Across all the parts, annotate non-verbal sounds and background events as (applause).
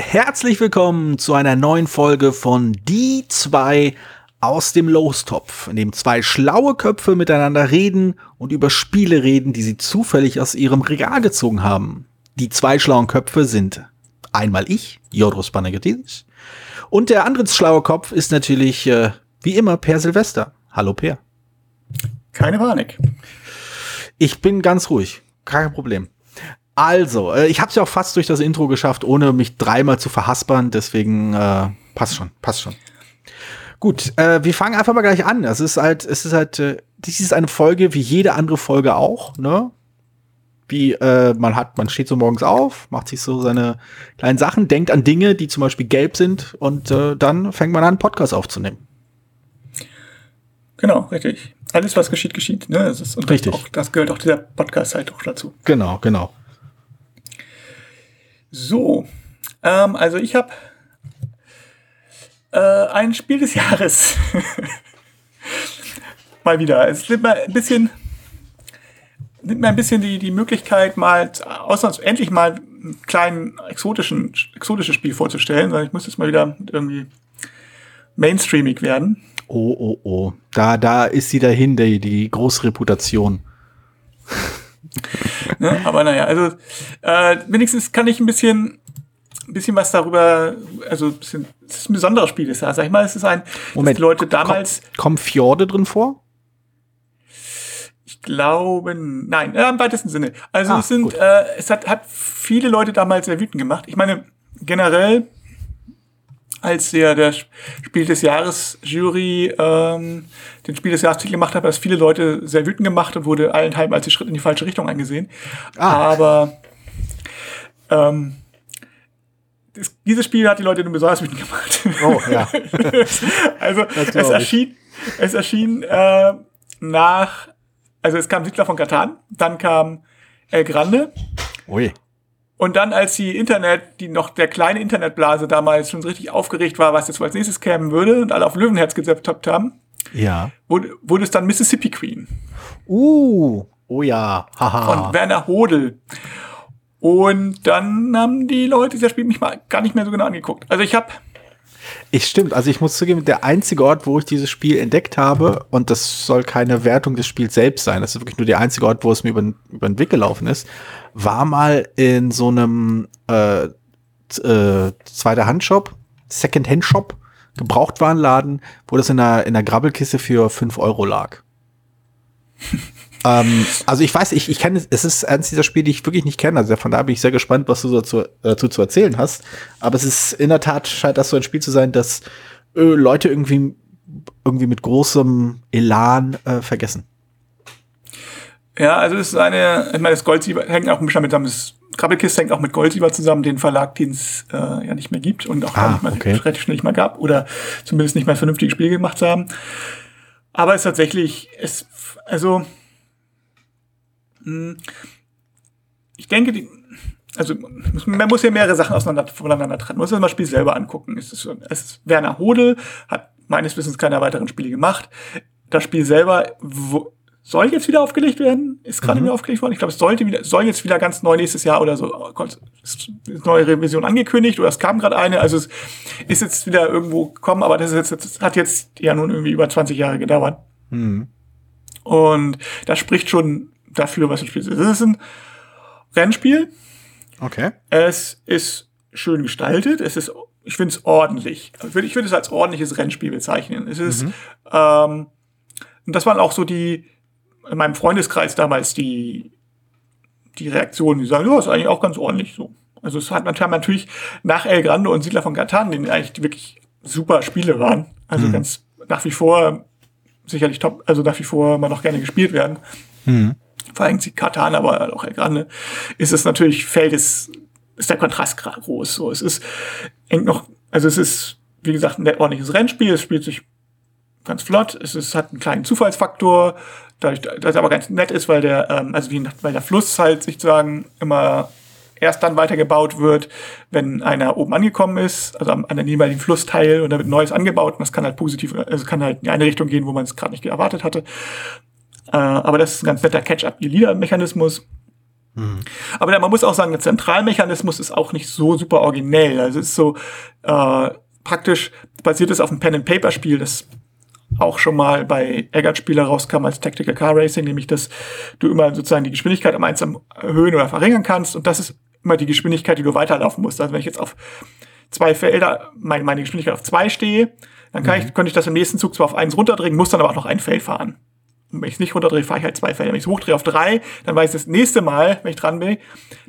Herzlich willkommen zu einer neuen Folge von Die zwei aus dem Lostopf, in dem zwei schlaue Köpfe miteinander reden und über Spiele reden, die sie zufällig aus ihrem Regal gezogen haben. Die zwei schlauen Köpfe sind einmal ich, Jodros Panagiotis, und der andere schlaue Kopf ist natürlich äh, wie immer Per Silvester. Hallo Per. Keine Panik. Ich bin ganz ruhig, kein Problem. Also, äh, ich habe es ja auch fast durch das Intro geschafft, ohne mich dreimal zu verhaspern. Deswegen äh, passt schon, passt schon. Gut, äh, wir fangen einfach mal gleich an. Es ist halt, es ist halt, äh, dies ist eine Folge wie jede andere Folge auch, ne? Wie äh, man hat, man steht so morgens auf, macht sich so seine kleinen Sachen, denkt an Dinge, die zum Beispiel gelb sind, und äh, dann fängt man an, einen Podcast aufzunehmen. Genau, richtig. Alles, was geschieht, geschieht. Ne? Das ist, und Richtig. Das, auch, das gehört auch dieser Podcast halt auch dazu. Genau, genau. So, ähm, also ich habe äh, ein Spiel des (laughs) Jahres. mal wieder. Es nimmt mir ein bisschen, nimmt mir ein bisschen die, die Möglichkeit, mal ausnahms endlich mal einen kleinen exotischen, exotisches Spiel vorzustellen, weil ich muss jetzt mal wieder irgendwie mainstreamig werden. Oh, oh, oh. Da, da ist sie dahin, die, die große Reputation. (laughs) ne? Aber naja, also äh, wenigstens kann ich ein bisschen, ein bisschen was darüber, also ein bisschen, es ist ein besonderes Spiel, ist das. Sag ich mal, es ist ein, Moment, die Leute damals, Komm, kommen Fjorde drin vor? ich glaube, nein, äh, im weitesten Sinne. Also Ah, es sind, gut. äh, es hat, hat viele Leute damals sehr wütend gemacht. Ich meine, generell, als der, der Spiel des Jahres Jury ähm, den Spiel des Jahres Titel gemacht hat, hat das viele Leute sehr wütend gemacht und wurde allenthalben als Schritt in die falsche Richtung angesehen. Ah. Aber ähm, das, dieses Spiel hat die Leute nun besonders wütend gemacht. Oh, ja. (laughs) also es erschien, es erschien äh, nach, also es kam Siedler von Katan, dann kam El Grande Ui. Und dann, als die Internet, die noch der kleine Internetblase damals schon so richtig aufgeregt war, was jetzt wohl als nächstes kämen würde und alle auf Löwenherz getappt haben, Ja. wurde, wurde es dann Mississippi Queen Uh. Oh ja. von Haha. Werner Hodel. Und dann haben die Leute das Spiel mich mal gar nicht mehr so genau angeguckt. Also ich habe Ich stimmt. Also ich muss zugeben, der einzige Ort, wo ich dieses Spiel entdeckt habe, und das soll keine Wertung des Spiels selbst sein, das ist wirklich nur der einzige Ort, wo es mir über, über den Weg gelaufen ist, war mal in so einem äh, äh, zweiter Handshop, Second-Hand-Shop, Gebrauchtwarenladen, wo das in der, in der Grabbelkiste für 5 Euro lag. (laughs) ähm, also ich weiß, ich, ich kenne, es ist eines dieser Spiele, die ich wirklich nicht kenne. Also von daher bin ich sehr gespannt, was du dazu, dazu zu erzählen hast. Aber es ist in der Tat, scheint das so ein Spiel zu sein, das äh, Leute irgendwie, irgendwie mit großem Elan äh, vergessen. Ja, also es ist eine, ich meine, das Goldsieber hängt auch ein bisschen mit zusammen, das Krabbelkiste hängt auch mit Goldsieber zusammen, den Verlag, den es äh, ja nicht mehr gibt und auch Ah, nicht mal okay. relativ schnell nicht mal gab oder zumindest nicht mal ein vernünftiges Spiel gemacht haben. Aber es ist tatsächlich, es, also, ich denke, die, also man muss ja mehrere Sachen auseinander, voneinander trennen. Man muss sich das Spiel selber angucken. Es ist, es ist Werner Hodel, hat meines Wissens keine weiteren Spiele gemacht. Das Spiel selber wo, soll jetzt wieder aufgelegt werden, ist gerade wieder aufgelegt worden. Ich glaube, es sollte wieder, soll jetzt wieder ganz neu nächstes Jahr oder so. Oh ist eine neue Revision angekündigt oder es kam gerade eine. Also es ist jetzt wieder irgendwo gekommen, aber das, ist jetzt, das hat jetzt ja nun irgendwie über 20 Jahre gedauert. Und das spricht schon dafür, was ein Spiel ist. Es ist ein Rennspiel. Okay. Es ist schön gestaltet. Es ist, ich finde es ordentlich. Ich würde ich würde es als ordentliches Rennspiel bezeichnen. Es ist, ähm, und das waren auch so die, in meinem Freundeskreis damals die, die Reaktionen, die sagen, ja, ist eigentlich auch ganz ordentlich so. Also es hat natürlich- natürlich nach El Grande und Siedler von Catan, die eigentlich wirklich super Spiele waren. Also ganz nach wie vor sicherlich top, also nach wie vor immer noch gerne gespielt werden vor allem die Katan, aber auch El Grande, ist es natürlich, fällt es, ist der Kontrast groß. So, es ist eng noch, also es ist, wie gesagt, ein ordentliches Rennspiel, es spielt sich ganz flott, es ist, hat einen kleinen Zufallsfaktor, dadurch, dass es aber ganz nett ist, weil der, ähm, also wie, weil der Fluss halt sozusagen immer erst dann weitergebaut wird, wenn einer oben angekommen ist, also an der jeweiligen Flussteil und da wird Neues angebaut und das kann halt positiv, also kann halt in eine Richtung gehen, wo man es gerade nicht erwartet hatte. Äh, aber das ist ein ganz netter Catch-up-Leader-Mechanismus. Mhm. Aber man muss auch sagen, der Zentralmechanismus ist auch nicht so super originell. Also es ist so äh, praktisch basiert es auf einem Pen-and-Paper-Spiel, das auch schon mal bei Eggert-Spieler rauskam als Tactical Car Racing, nämlich dass du immer sozusagen die Geschwindigkeit am eins erhöhen oder verringern kannst und das ist immer die Geschwindigkeit, die du weiterlaufen musst. Also wenn ich jetzt auf zwei Felder, meine, meine Geschwindigkeit auf zwei stehe, dann kann mhm. ich, könnte ich das im nächsten Zug zwar auf eins runterdrehen, muss dann aber auch noch ein Feld fahren. Und wenn ich es nicht runterdrehe, fahre ich halt zwei Felder. Wenn ich es hochdrehe auf drei, dann weiß ich das nächste Mal, wenn ich dran bin,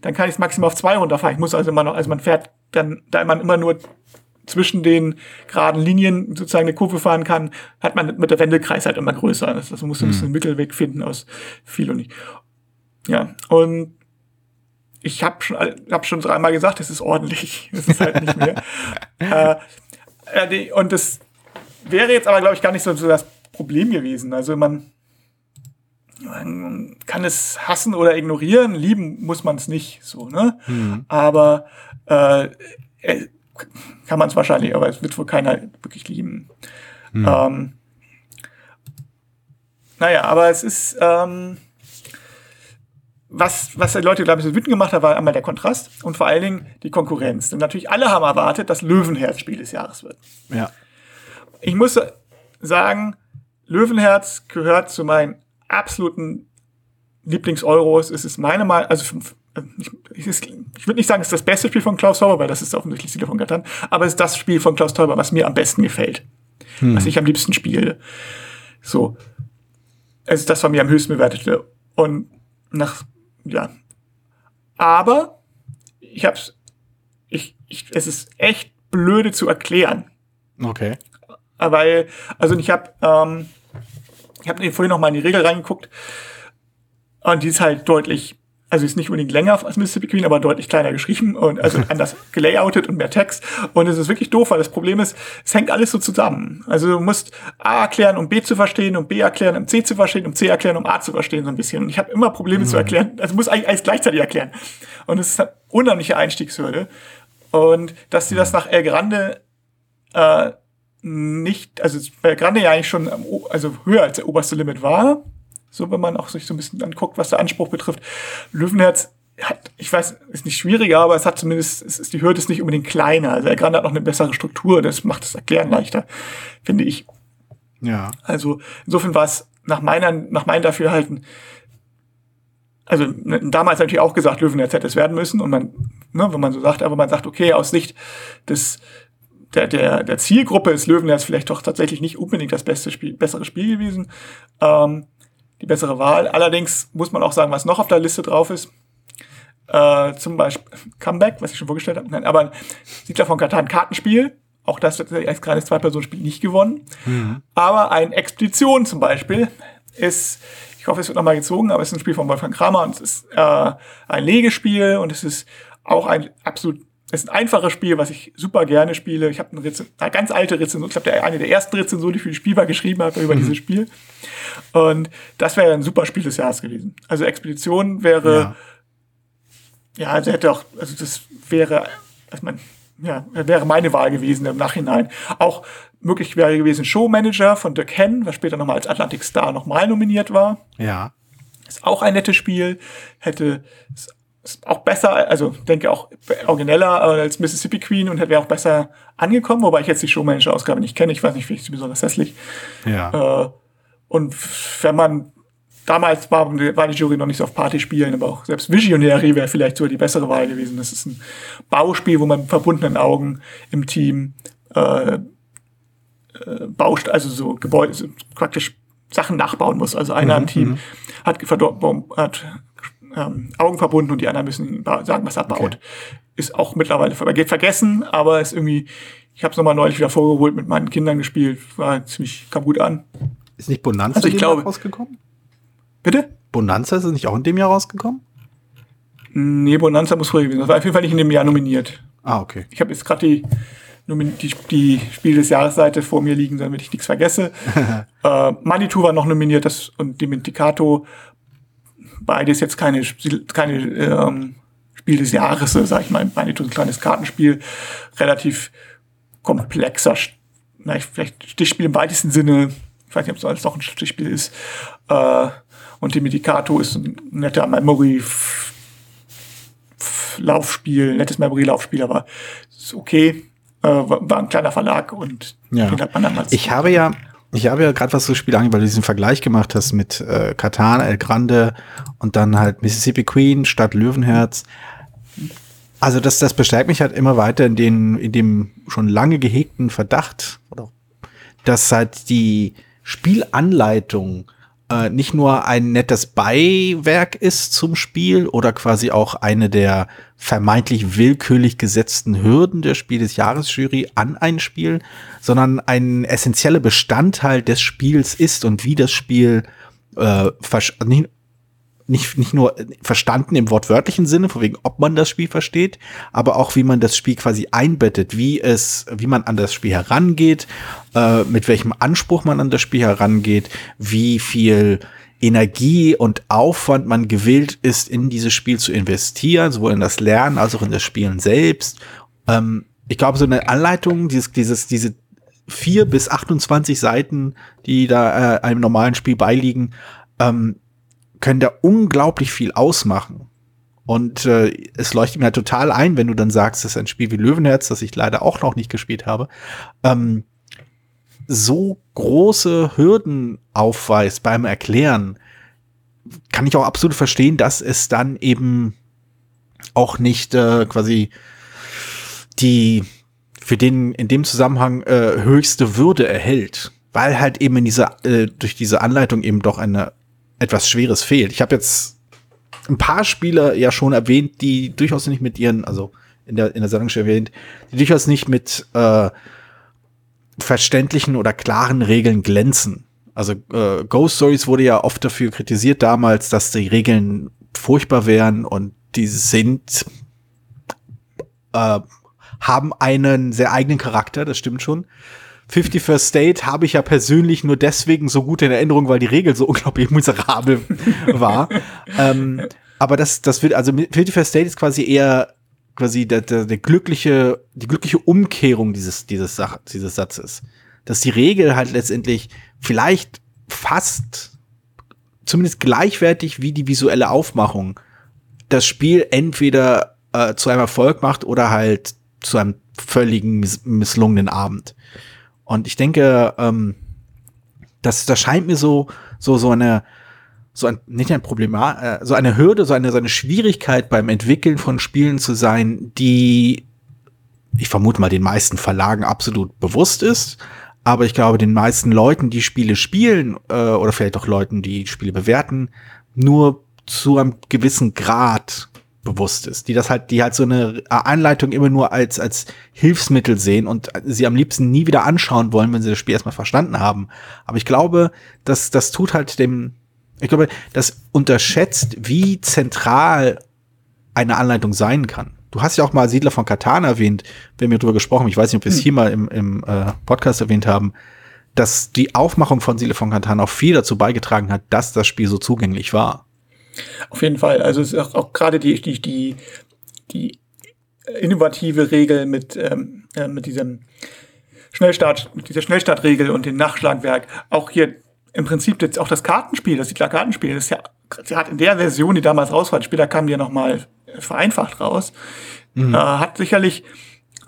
dann kann ich es maximal auf zwei runterfahren. Ich muss also immer noch, also man fährt dann, da man immer nur zwischen den geraden Linien sozusagen eine Kurve fahren kann, hat man mit der Wendekreis halt immer größer. Das, das muss ein bisschen mhm. einen Mittelweg finden aus viel und nicht. Ja, und ich habe schon, hab schon dreimal gesagt, es ist ordentlich. (laughs) Es ist halt nicht mehr. (laughs) äh, und das wäre jetzt aber, glaube ich, gar nicht so, so das Problem gewesen. Also man, man kann es hassen oder ignorieren, lieben muss man es nicht, so, ne? Mhm. Aber äh, kann man es wahrscheinlich, aber es wird wohl keiner wirklich lieben. Mhm. Ähm, naja, aber es ist, ähm, was, was die Leute, glaube ich, so wütend gemacht haben, war einmal der Kontrast und vor allen Dingen die Konkurrenz. Denn natürlich alle haben erwartet, dass Löwenherz Spiel des Jahres wird. Ja. Ich muss sagen, Löwenherz gehört zu meinen absoluten Lieblings-Euros. Es ist meine Meinung, also ich, ich, ich würde nicht sagen, es ist das beste Spiel von Klaus Teuber, weil das ist offensichtlich Siedler von Catan, aber es ist das Spiel von Klaus Teuber, was mir am besten gefällt. Hm. Was ich am liebsten spiele. So. Es ist das von mir am höchsten bewertete. Und nach, ja. Aber ich hab's, ich, ich, es ist echt blöde zu erklären. Okay. Weil, also ich habe, ähm, ich habe vorhin noch mal in die Regel reingeguckt und die ist halt deutlich also ist nicht unbedingt länger als Mississippi Queen, aber deutlich kleiner geschrieben und also (laughs) anders gelayoutet und mehr Text. Und es ist wirklich doof, weil das Problem ist, es hängt alles so zusammen. Also du musst A erklären, um B zu verstehen, um B erklären, um C zu verstehen, um C erklären, um A zu verstehen, so ein bisschen. Und ich habe immer Probleme mhm. zu erklären. Also muss eigentlich alles gleichzeitig erklären. Und es ist eine unheimliche Einstiegshürde. Und dass sie das nach El Grande äh, nicht, also El Grande ja eigentlich schon also höher als der oberste Limit war, so, wenn man auch sich so ein bisschen anguckt, was der Anspruch betrifft. Löwenherz hat, ich weiß, ist nicht schwieriger, aber es hat zumindest, es ist, die Hürde ist nicht unbedingt kleiner. Also er Grande hat noch eine bessere Struktur, das macht das Erklären leichter, finde ich. Ja. Also insofern war es nach meiner, nach meinem Dafürhalten, also ne, damals natürlich auch gesagt, Löwenherz hätte es werden müssen und man, ne, wenn man so sagt, aber man sagt, okay, aus Sicht des der, der, der Zielgruppe ist Löwenherz vielleicht doch tatsächlich nicht unbedingt das beste Spiel, bessere Spiel gewesen. Ähm, die bessere Wahl. Allerdings muss man auch sagen, was noch auf der Liste drauf ist. Äh, zum Beispiel Comeback, was ich schon vorgestellt habe. Nein, aber Siedler von Katan Kartenspiel. Auch das hat als kleines Zwei-Personen-Spiel nicht gewonnen. Mhm. Aber ein Expedition zum Beispiel ist, ich hoffe, es wird nochmal gezogen, aber es ist ein Spiel von Wolfgang Kramer und es ist äh, ein Legespiel und es ist auch ein absolut es ist ein einfaches Spiel, was ich super gerne spiele. Ich habe eine, eine, ganz alte Rezension, ich glaube, eine der ersten Rezensionen, die ich für die Spielbar geschrieben habe über mhm. dieses Spiel. Und das wäre ein super Spiel des Jahres gewesen. Also Expedition wäre, ja, ja also hätte auch, also das wäre, also man, ja, wäre meine Wahl gewesen im Nachhinein. Auch möglich wäre gewesen Showmanager von Dirk Henn, was später nochmal als Atlantic Star nochmal nominiert war. Ja. Ist auch ein nettes Spiel. Hätte auch besser, also denke auch origineller als Mississippi Queen und wäre auch besser angekommen, wobei ich jetzt die Showmanager-Ausgabe nicht kenne. Ich weiß nicht, vielleicht ist sie besonders hässlich. Ja. Äh, und wenn man damals war, war die Jury noch nicht so auf Party spielen, aber auch selbst Visionary wäre vielleicht sogar die bessere Wahl gewesen. Das ist ein Bauspiel, wo man mit verbundenen Augen im Team äh, äh, bauscht, also so Gebäude, praktisch Sachen nachbauen muss. Also einer mhm, im Team mhm. hat, hat ähm, Augen verbunden und die anderen müssen sagen, was er baut. Okay. Ist auch mittlerweile geht vergessen, aber ist irgendwie, ich habe es nochmal neulich wieder vorgeholt, mit meinen Kindern gespielt, war ziemlich, kam gut an. Ist nicht Bonanza also ich glaube, rausgekommen? Bitte? Bonanza ist nicht auch in dem Jahr rausgekommen? Nee, Bonanza muss früher gewesen. Das war auf jeden Fall nicht in dem Jahr nominiert. Ah, okay. Ich habe jetzt gerade die, die, die Spiel des Jahresseite vor mir liegen, damit ich nichts vergesse. (laughs) äh, Manitou war noch nominiert das, und Dimenticato beides jetzt keine, keine ähm, Spiel des Jahres, sag ich mal, Manitou ein kleines Kartenspiel, relativ komplexer, na, vielleicht Stichspiel im weitesten Sinne, ich weiß nicht, ob es alles doch ein Stichspiel ist, äh, und die Medicato ist ein netter Memory Laufspiel, nettes Memory-Laufspiel, aber ist okay. Äh, war, war ein kleiner Verlag und ja. den hat man damals. Ich habe ja, ich habe ja gerade was so Spiel angeht, weil du diesen Vergleich gemacht hast mit äh, Katan, El Grande und dann halt Mississippi Queen statt Löwenherz. Also das, das bestärkt mich halt immer weiter in, den, in dem schon lange gehegten Verdacht, dass halt die Spielanleitung äh, nicht nur ein nettes Beiwerk ist zum Spiel oder quasi auch eine der vermeintlich willkürlich gesetzten Hürden der Spiel des Jahresjury an ein Spiel, sondern ein essentieller Bestandteil des Spiels ist und wie das Spiel äh, nicht, nicht nur verstanden im wortwörtlichen Sinne, von wegen, ob man das Spiel versteht, aber auch wie man das Spiel quasi einbettet, wie es, wie man an das Spiel herangeht, äh, mit welchem Anspruch man an das Spiel herangeht, wie viel Energie und Aufwand man gewillt ist, in dieses Spiel zu investieren, sowohl in das Lernen als auch in das Spielen selbst. Ähm, ich glaube, so eine Anleitung, dieses, dieses, diese vier bis 28 Seiten, die da äh, einem normalen Spiel beiliegen, ähm, können da unglaublich viel ausmachen. Und äh, es leuchtet mir halt total ein, wenn du dann sagst, das ist ein Spiel wie Löwenherz, das ich leider auch noch nicht gespielt habe, ähm, so große Hürden aufweist beim Erklären, kann ich auch absolut verstehen, dass es dann eben auch nicht äh, quasi die für den in dem Zusammenhang äh, höchste Würde erhält, weil halt eben in dieser äh, durch diese Anleitung eben doch eine etwas Schweres fehlt. Ich habe jetzt ein paar Spieler ja schon erwähnt, die durchaus nicht mit ihren, also in der, in der Sendung schon erwähnt, die durchaus nicht mit äh, verständlichen oder klaren Regeln glänzen. Also äh, Ghost Stories wurde ja oft dafür kritisiert damals, dass die Regeln furchtbar wären und die sind äh, haben einen sehr eigenen Charakter, das stimmt schon. 51st State habe ich ja persönlich nur deswegen so gut in Erinnerung, weil die Regel so (laughs) unglaublich miserabel war. ähm, aber das, das wird, also 51st State ist quasi eher quasi der, der, der glückliche, die glückliche Umkehrung dieses, dieses, Sach dieses Satzes. Dass die Regel halt letztendlich vielleicht fast zumindest gleichwertig wie die visuelle Aufmachung das Spiel entweder äh, zu einem Erfolg macht oder halt zu einem völligen miss misslungenen Abend. Und ich denke, ähm, das, das scheint mir so, so, so eine, so ein, nicht ein Problem, äh, so eine Hürde, so eine, so eine Schwierigkeit beim Entwickeln von Spielen zu sein, die ich vermute mal den meisten Verlagen absolut bewusst ist. Aber ich glaube, den meisten Leuten, die Spiele spielen, äh, oder vielleicht auch Leuten, die Spiele bewerten, nur zu einem gewissen Grad bewusst ist, die das halt, die halt so eine Anleitung immer nur als, als Hilfsmittel sehen und sie am liebsten nie wieder anschauen wollen, wenn sie das Spiel erstmal verstanden haben. Aber ich glaube, dass das tut halt dem, ich glaube, das unterschätzt, wie zentral eine Anleitung sein kann. Du hast ja auch mal Siedler von Katan erwähnt, wenn wir darüber gesprochen haben, ich weiß nicht, ob wir es hm. hier mal im, im äh, Podcast erwähnt haben, dass die Aufmachung von Siedler von Katan auch viel dazu beigetragen hat, dass das Spiel so zugänglich war. Auf jeden Fall. Also es ist auch, auch gerade die, die, die, die innovative Regel mit, ähm, äh, mit diesem Schnellstart, mit dieser Schnellstartregel und dem Nachschlagwerk. Auch hier im Prinzip jetzt auch das Kartenspiel, das Kartenspiel, das ist ja gerade in der Version, die damals raus war, später kam die ja nochmal vereinfacht raus, mhm. äh, hat sicherlich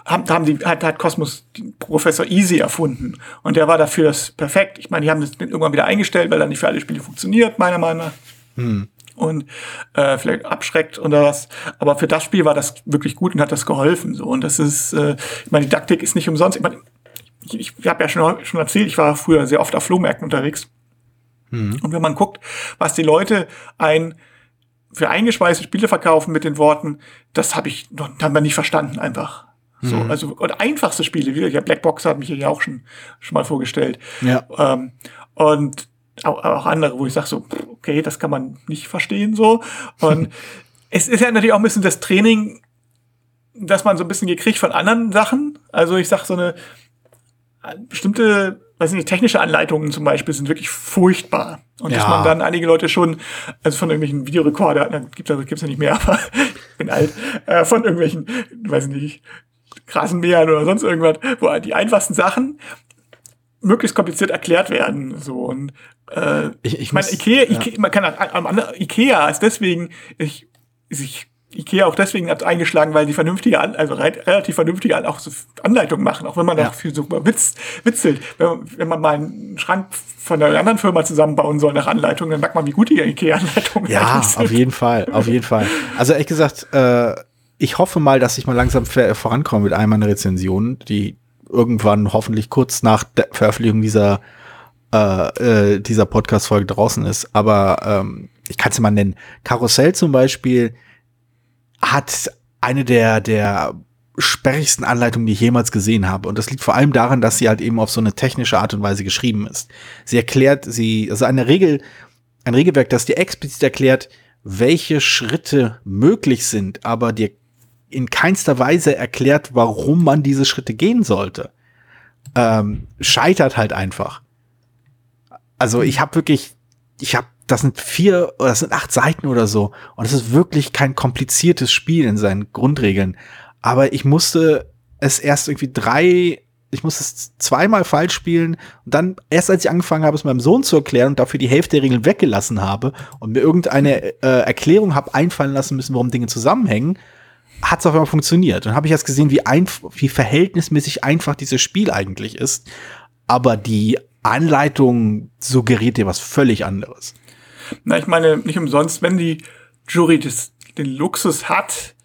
haben, haben die, hat, hat Cosmos Professor Easy erfunden. Und der war dafür das perfekt. Ich meine, die haben das irgendwann wieder eingestellt, weil er nicht für alle Spiele funktioniert, meiner Meinung nach. Mhm und äh, vielleicht abschreckt oder was. Aber für das Spiel war das wirklich gut und hat das geholfen. So und das ist, äh, ich meine, Didaktik ist nicht umsonst. Ich, meine, ich, ich habe ja schon, schon erzählt, ich war früher sehr oft auf Flohmärkten unterwegs. Mhm. Und wenn man guckt, was die Leute ein für eingeschweißte Spiele verkaufen mit den Worten, das habe ich noch haben wir nicht verstanden einfach. So, mhm. also und einfachste Spiele, wie ja Blackbox hat mich ja auch schon schon mal vorgestellt. Ja. Ähm, und auch, auch andere, wo ich sage so, okay, das kann man nicht verstehen so. Und (laughs) es ist ja natürlich auch ein bisschen das Training, dass man so ein bisschen gekriegt von anderen Sachen. Also ich sag so eine bestimmte, weiß nicht, technische Anleitungen zum Beispiel sind wirklich furchtbar. Und ja. dass man dann einige Leute schon, also von irgendwelchen Videorekorder, gibt's ja, gibt's ja nicht mehr, (laughs) aber ich bin alt, äh, von irgendwelchen, weiß nicht, Rasenmähern oder sonst irgendwas, wo die einfachsten Sachen möglichst kompliziert erklärt werden. So und äh, ich, ich meine, Ikea, ja. Ikea, man kann am Ikea ist deswegen ich, ich Ikea auch deswegen hat eingeschlagen, weil sie vernünftige, also relativ vernünftige auch so Anleitungen machen, auch wenn man ja. da viel so witz, witzelt. Wenn, wenn, man mal einen Schrank von einer anderen Firma zusammenbauen soll nach Anleitung, dann merkt man, wie gut die Ikea-Anleitungen Ja, sind. auf jeden Fall, auf jeden Fall. Also ehrlich gesagt, äh, ich hoffe mal, dass ich mal langsam vorankomme mit einem meiner Rezensionen, die irgendwann hoffentlich kurz nach der Veröffentlichung dieser äh, äh, dieser Podcast-Folge draußen ist. Aber ähm, ich kann es mal nennen. Karussell zum Beispiel hat eine der, der sperrigsten Anleitungen, die ich jemals gesehen habe. Und das liegt vor allem daran, dass sie halt eben auf so eine technische Art und Weise geschrieben ist. Sie erklärt, sie, also eine Regel, ein Regelwerk, das dir explizit erklärt, welche Schritte möglich sind, aber dir in keinster Weise erklärt, warum man diese Schritte gehen sollte, ähm, scheitert halt einfach. Also ich habe wirklich, ich habe, das sind vier oder das sind acht Seiten oder so und es ist wirklich kein kompliziertes Spiel in seinen Grundregeln. Aber ich musste es erst irgendwie drei, ich musste es zweimal falsch spielen und dann erst als ich angefangen habe, es meinem Sohn zu erklären und dafür die Hälfte der Regeln weggelassen habe und mir irgendeine äh, Erklärung habe einfallen lassen müssen, warum Dinge zusammenhängen, hat es auf einmal funktioniert. Und habe ich erst gesehen, wie, einf wie verhältnismäßig einfach dieses Spiel eigentlich ist. Aber die Anleitung suggeriert dir was völlig anderes. Na, ich meine, nicht umsonst, wenn die Jury das, den Luxus hat,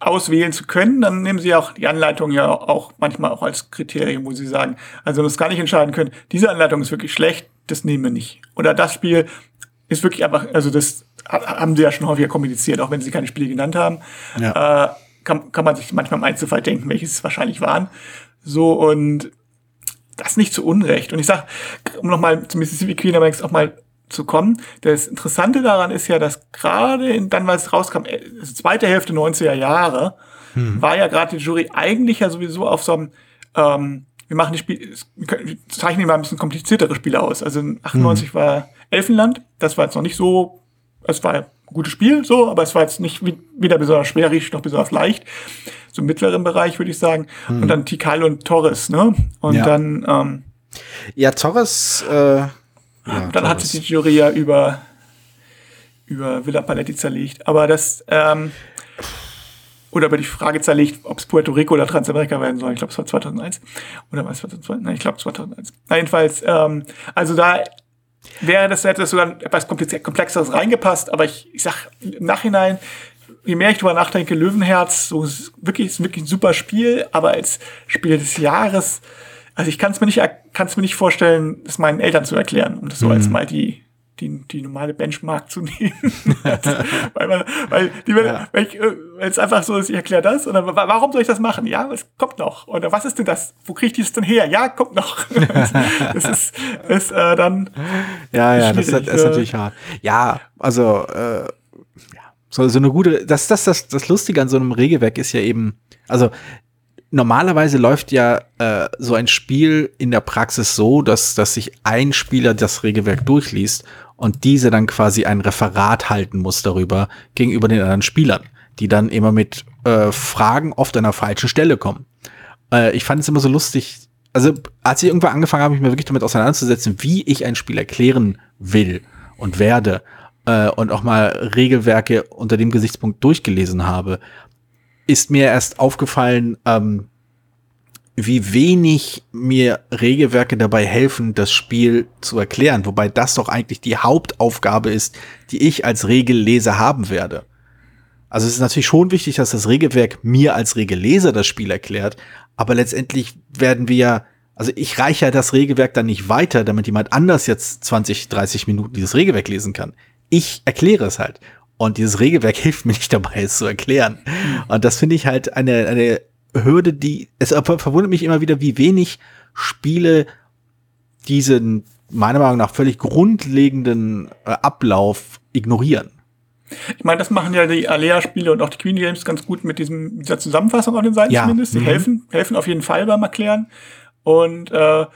auswählen zu können, dann nehmen sie auch die Anleitung ja auch manchmal auch als Kriterium, wo sie sagen, also das gar nicht entscheiden können, diese Anleitung ist wirklich schlecht, das nehmen wir nicht. Oder das Spiel ist wirklich einfach, also das haben sie ja schon häufiger kommuniziert, auch wenn sie keine Spiele genannt haben. Ja. Äh, kann, kann man sich manchmal im Einzelfall denken, welches es wahrscheinlich waren. So, und das nicht zu Unrecht. Und ich sag, um nochmal zu Mississippi Queen auch mal zu kommen, das Interessante daran ist ja, dass gerade in, dann, weil es rauskam, äh, zweite Hälfte 90er Jahre, hm. war ja gerade die Jury eigentlich ja sowieso auf so einem, ähm, wir machen die Spiele, wir zeichnen mal ein bisschen kompliziertere Spiele aus. Also 98 hm. war Elfenland, das war jetzt noch nicht so, es war gutes Spiel, so, aber es war jetzt nicht weder besonders schwierig noch besonders leicht so im mittleren Bereich, würde ich sagen. Hm. Und dann Tikal und Torres, ne? Und ja. dann, ähm, Ja, Torres, äh, ja, dann Torres. hat sich die Jury ja über, über Villa Paletti zerlegt. Aber das, ähm, oder über die Frage zerlegt, ob es Puerto Rico oder Transamerika werden soll. Ich glaube, es war 2001. Oder was war das? Nein, ich glaube 2001. Na, jedenfalls, ähm, also da wäre das hätte so dann etwas komplexeres reingepasst, aber ich, ich sag im Nachhinein, je mehr ich drüber nachdenke, Löwenherz, so ist wirklich, ist wirklich ein super Spiel, aber als Spiel des Jahres, also ich kann es mir nicht, kann es mir nicht vorstellen, das meinen Eltern zu erklären, um das so mhm. als mal die, die, die normale Benchmark zu nehmen. (laughs) weil, man, weil, die, ja. wenn, ich, äh, wenn es einfach so ist, ich erkläre das, und dann, warum soll ich das machen? Ja, es kommt noch. Oder was ist denn das? Wo kriege ich das denn her? Ja, kommt noch. (laughs) das ist, ist äh, dann. Ja, ja, das ist, das ist natürlich hart. Ja, also, äh, so, so eine gute, das, das, das, das Lustige an so einem Regelwerk ist ja eben, also normalerweise läuft ja äh, so ein Spiel in der Praxis so, dass, dass sich ein Spieler das Regelwerk durchliest und diese dann quasi ein Referat halten muss darüber gegenüber den anderen Spielern, die dann immer mit äh, Fragen oft an der falschen Stelle kommen. Äh, ich fand es immer so lustig, also als ich irgendwann angefangen habe, mich mir wirklich damit auseinanderzusetzen, wie ich ein Spiel erklären will und werde, äh, und auch mal Regelwerke unter dem Gesichtspunkt durchgelesen habe, ist mir erst aufgefallen, ähm, wie wenig mir Regelwerke dabei helfen, das Spiel zu erklären, wobei das doch eigentlich die Hauptaufgabe ist, die ich als Regelleser haben werde. Also es ist natürlich schon wichtig, dass das Regelwerk mir als Regelleser das Spiel erklärt, aber letztendlich werden wir also ich reiche ja das Regelwerk dann nicht weiter, damit jemand anders jetzt 20, 30 Minuten dieses Regelwerk lesen kann ich erkläre es halt. Und dieses Regelwerk (laughs) hilft mir nicht dabei, es zu erklären. Und das finde ich halt eine, eine Hürde, die, es verwundert mich immer wieder, wie wenig Spiele diesen, meiner Meinung nach, völlig grundlegenden äh, Ablauf ignorieren. Ich meine, das machen ja die Alea-Spiele und auch die Queen Games ganz gut mit diesem, dieser Zusammenfassung auf den Seiten ja. zumindest. Die mhm. helfen, helfen auf jeden Fall beim Erklären. Und äh,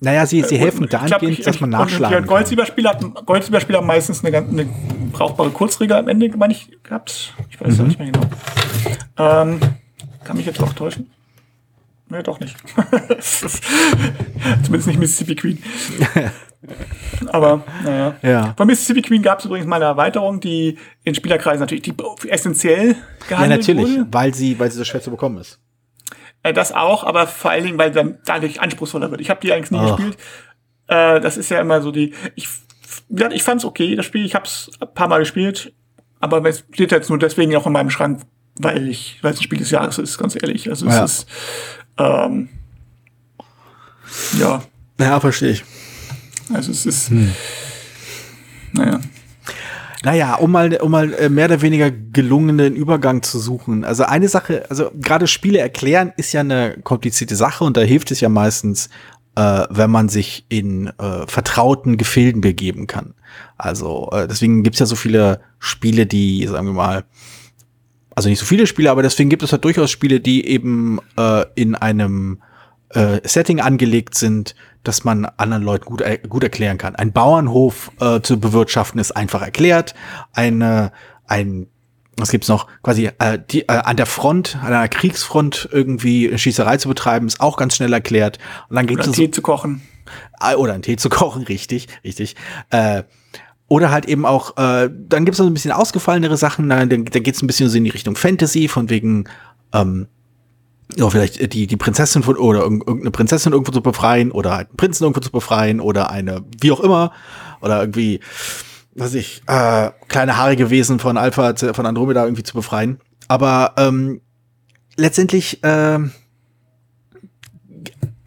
naja, sie, sie äh, helfen und, dahingehend, dass man nachschlagen kann. Goldsieberspieler hat, Goldsieberspieler haben meistens eine, eine brauchbare Kurzregel am Ende, meine ich, gehabt. Ich weiß mhm. nicht mehr genau. Ähm, kann mich jetzt auch täuschen. Ne, doch nicht. (laughs) Zumindest nicht Mississippi Queen. (laughs) Aber, naja. Ja. Bei Mississippi Queen gab es übrigens mal eine Erweiterung, die in Spielerkreisen natürlich die essentiell Ja, gehandelt natürlich, wurde. weil sie, weil sie so schwer zu bekommen ist. Äh, das auch, aber vor allen Dingen, weil dann dadurch anspruchsvoller wird. Ich habe die eigentlich nie Ach. gespielt. Äh, das ist ja immer so die. Ich, ja, ich fand's okay, das Spiel. Ich hab's ein paar Mal gespielt, aber es steht jetzt nur deswegen auch in meinem Schrank, weil ich, weil es ein Spiel des Jahres ist, ganz ehrlich. Also es Ja. ist ähm, ja, Ja, verstehe ich. also es ist Hm. naja. Naja, um mal, um mal äh, mehr oder weniger gelungenen Übergang zu suchen. Also eine Sache, also gerade Spiele erklären ist ja eine komplizierte Sache und da hilft es ja meistens, äh, wenn man sich in äh, vertrauten Gefilden begeben kann. Also äh, deswegen gibt's ja so viele Spiele, die, sagen wir mal, also nicht so viele Spiele, aber deswegen gibt es halt durchaus Spiele, die eben äh, in einem äh, Setting angelegt sind, dass man anderen Leuten gut, er gut erklären kann. Ein Bauernhof äh, zu bewirtschaften ist einfach erklärt. Eine, ein, was gibt's noch? Quasi äh, die, äh, an der Front, an einer Kriegsfront irgendwie Schießerei zu betreiben, ist auch ganz schnell erklärt. Und dann gibt Oder es Tee zu kochen. Ah, oder einen Tee zu kochen, (laughs) richtig, richtig. Äh, oder halt eben auch, äh, dann gibt es so ein bisschen ausgefallenere Sachen, dann, dann geht es ein bisschen so in die Richtung Fantasy, von wegen, ähm, ja, vielleicht die, die Prinzessin von, oder irg- irgendeine Prinzessin irgendwo zu befreien, oder einen Prinzen irgendwo zu befreien, oder eine, wie auch immer, oder irgendwie, was ich, äh, kleine haarige Wesen von Alpha, zu- von Andromeda irgendwie zu befreien. Aber ähm, letztendlich, ähm,